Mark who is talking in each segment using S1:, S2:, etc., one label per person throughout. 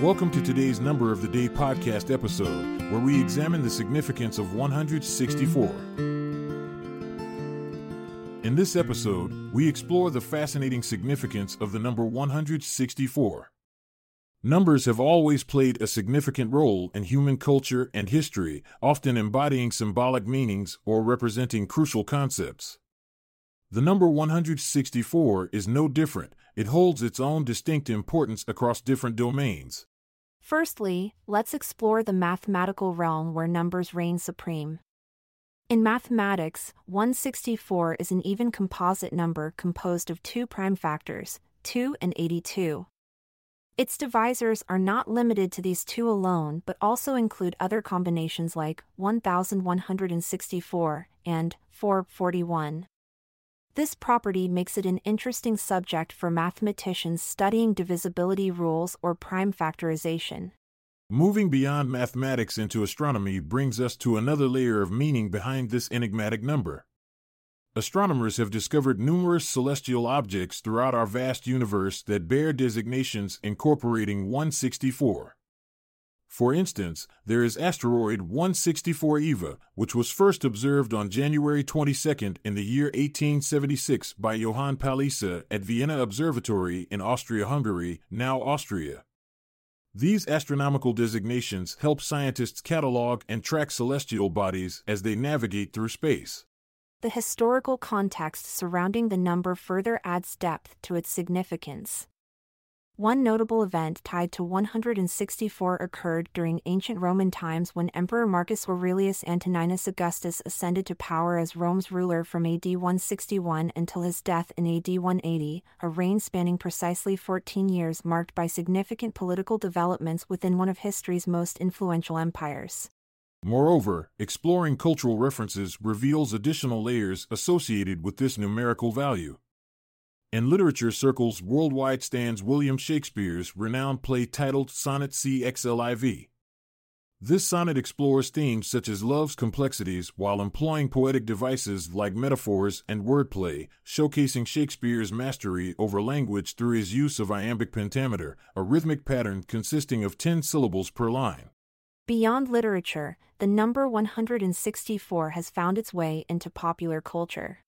S1: Welcome to today's Number of the Day podcast episode, where we examine the significance of 164. In this episode, we explore the fascinating significance of the number 164. Numbers have always played a significant role in human culture and history, often embodying symbolic meanings or representing crucial concepts. The number 164 is no different, it holds its own distinct importance across different domains.
S2: Firstly, let's explore the mathematical realm where numbers reign supreme. In mathematics, 164 is an even composite number composed of two prime factors, 2 and 82. Its divisors are not limited to these two alone but also include other combinations like 1164 and 441. This property makes it an interesting subject for mathematicians studying divisibility rules or prime factorization.
S1: Moving beyond mathematics into astronomy brings us to another layer of meaning behind this enigmatic number. Astronomers have discovered numerous celestial objects throughout our vast universe that bear designations incorporating 164. For instance, there is asteroid 164 Eva, which was first observed on January 22 in the year 1876 by Johann Palisa at Vienna Observatory in Austria Hungary, now Austria. These astronomical designations help scientists catalog and track celestial bodies as they navigate through space.
S2: The historical context surrounding the number further adds depth to its significance. One notable event tied to 164 occurred during ancient Roman times when Emperor Marcus Aurelius Antoninus Augustus ascended to power as Rome's ruler from AD 161 until his death in AD 180, a reign spanning precisely 14 years marked by significant political developments within one of history's most influential empires.
S1: Moreover, exploring cultural references reveals additional layers associated with this numerical value. In literature circles worldwide stands William Shakespeare's renowned play titled Sonnet CXLIV. This sonnet explores themes such as love's complexities while employing poetic devices like metaphors and wordplay, showcasing Shakespeare's mastery over language through his use of iambic pentameter, a rhythmic pattern consisting of 10 syllables per line.
S2: Beyond literature, the number 164 has found its way into popular culture.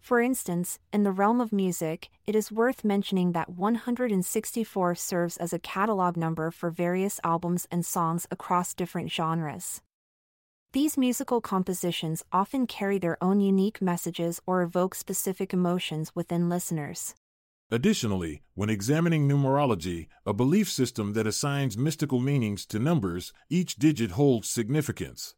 S2: For instance, in the realm of music, it is worth mentioning that 164 serves as a catalog number for various albums and songs across different genres. These musical compositions often carry their own unique messages or evoke specific emotions within listeners.
S1: Additionally, when examining numerology, a belief system that assigns mystical meanings to numbers, each digit holds significance.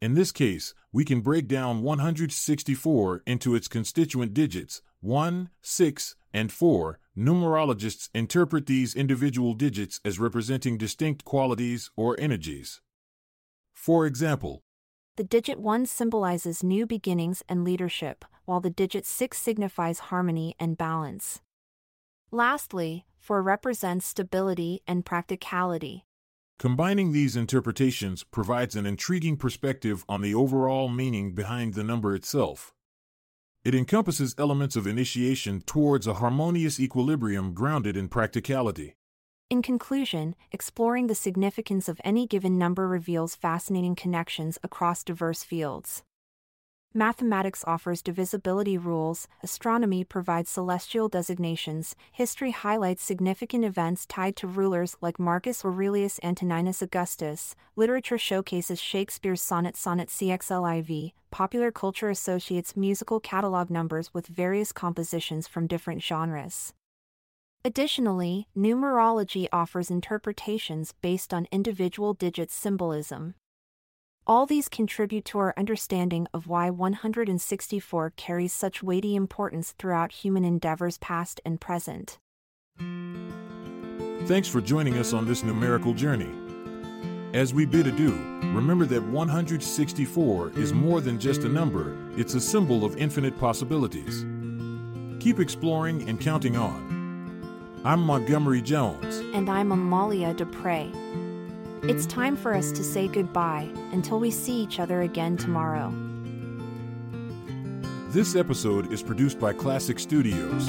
S1: In this case, we can break down 164 into its constituent digits 1, 6, and 4. Numerologists interpret these individual digits as representing distinct qualities or energies. For example,
S2: the digit 1 symbolizes new beginnings and leadership, while the digit 6 signifies harmony and balance. Lastly, 4 represents stability and practicality.
S1: Combining these interpretations provides an intriguing perspective on the overall meaning behind the number itself. It encompasses elements of initiation towards a harmonious equilibrium grounded in practicality.
S2: In conclusion, exploring the significance of any given number reveals fascinating connections across diverse fields. Mathematics offers divisibility rules, astronomy provides celestial designations, history highlights significant events tied to rulers like Marcus Aurelius Antoninus Augustus, literature showcases Shakespeare's sonnet sonnet CXLIV, popular culture associates musical catalog numbers with various compositions from different genres. Additionally, numerology offers interpretations based on individual digits symbolism. All these contribute to our understanding of why 164 carries such weighty importance throughout human endeavors past and present.
S1: Thanks for joining us on this numerical journey. As we bid adieu, remember that 164 is more than just a number, it's a symbol of infinite possibilities. Keep exploring and counting on. I'm Montgomery Jones.
S2: And I'm Amalia Dupre. It's time for us to say goodbye until we see each other again tomorrow.
S1: This episode is produced by Klassic Studios.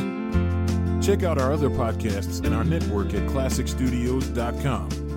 S1: Check out our other podcasts and our network at klassicstudios.com.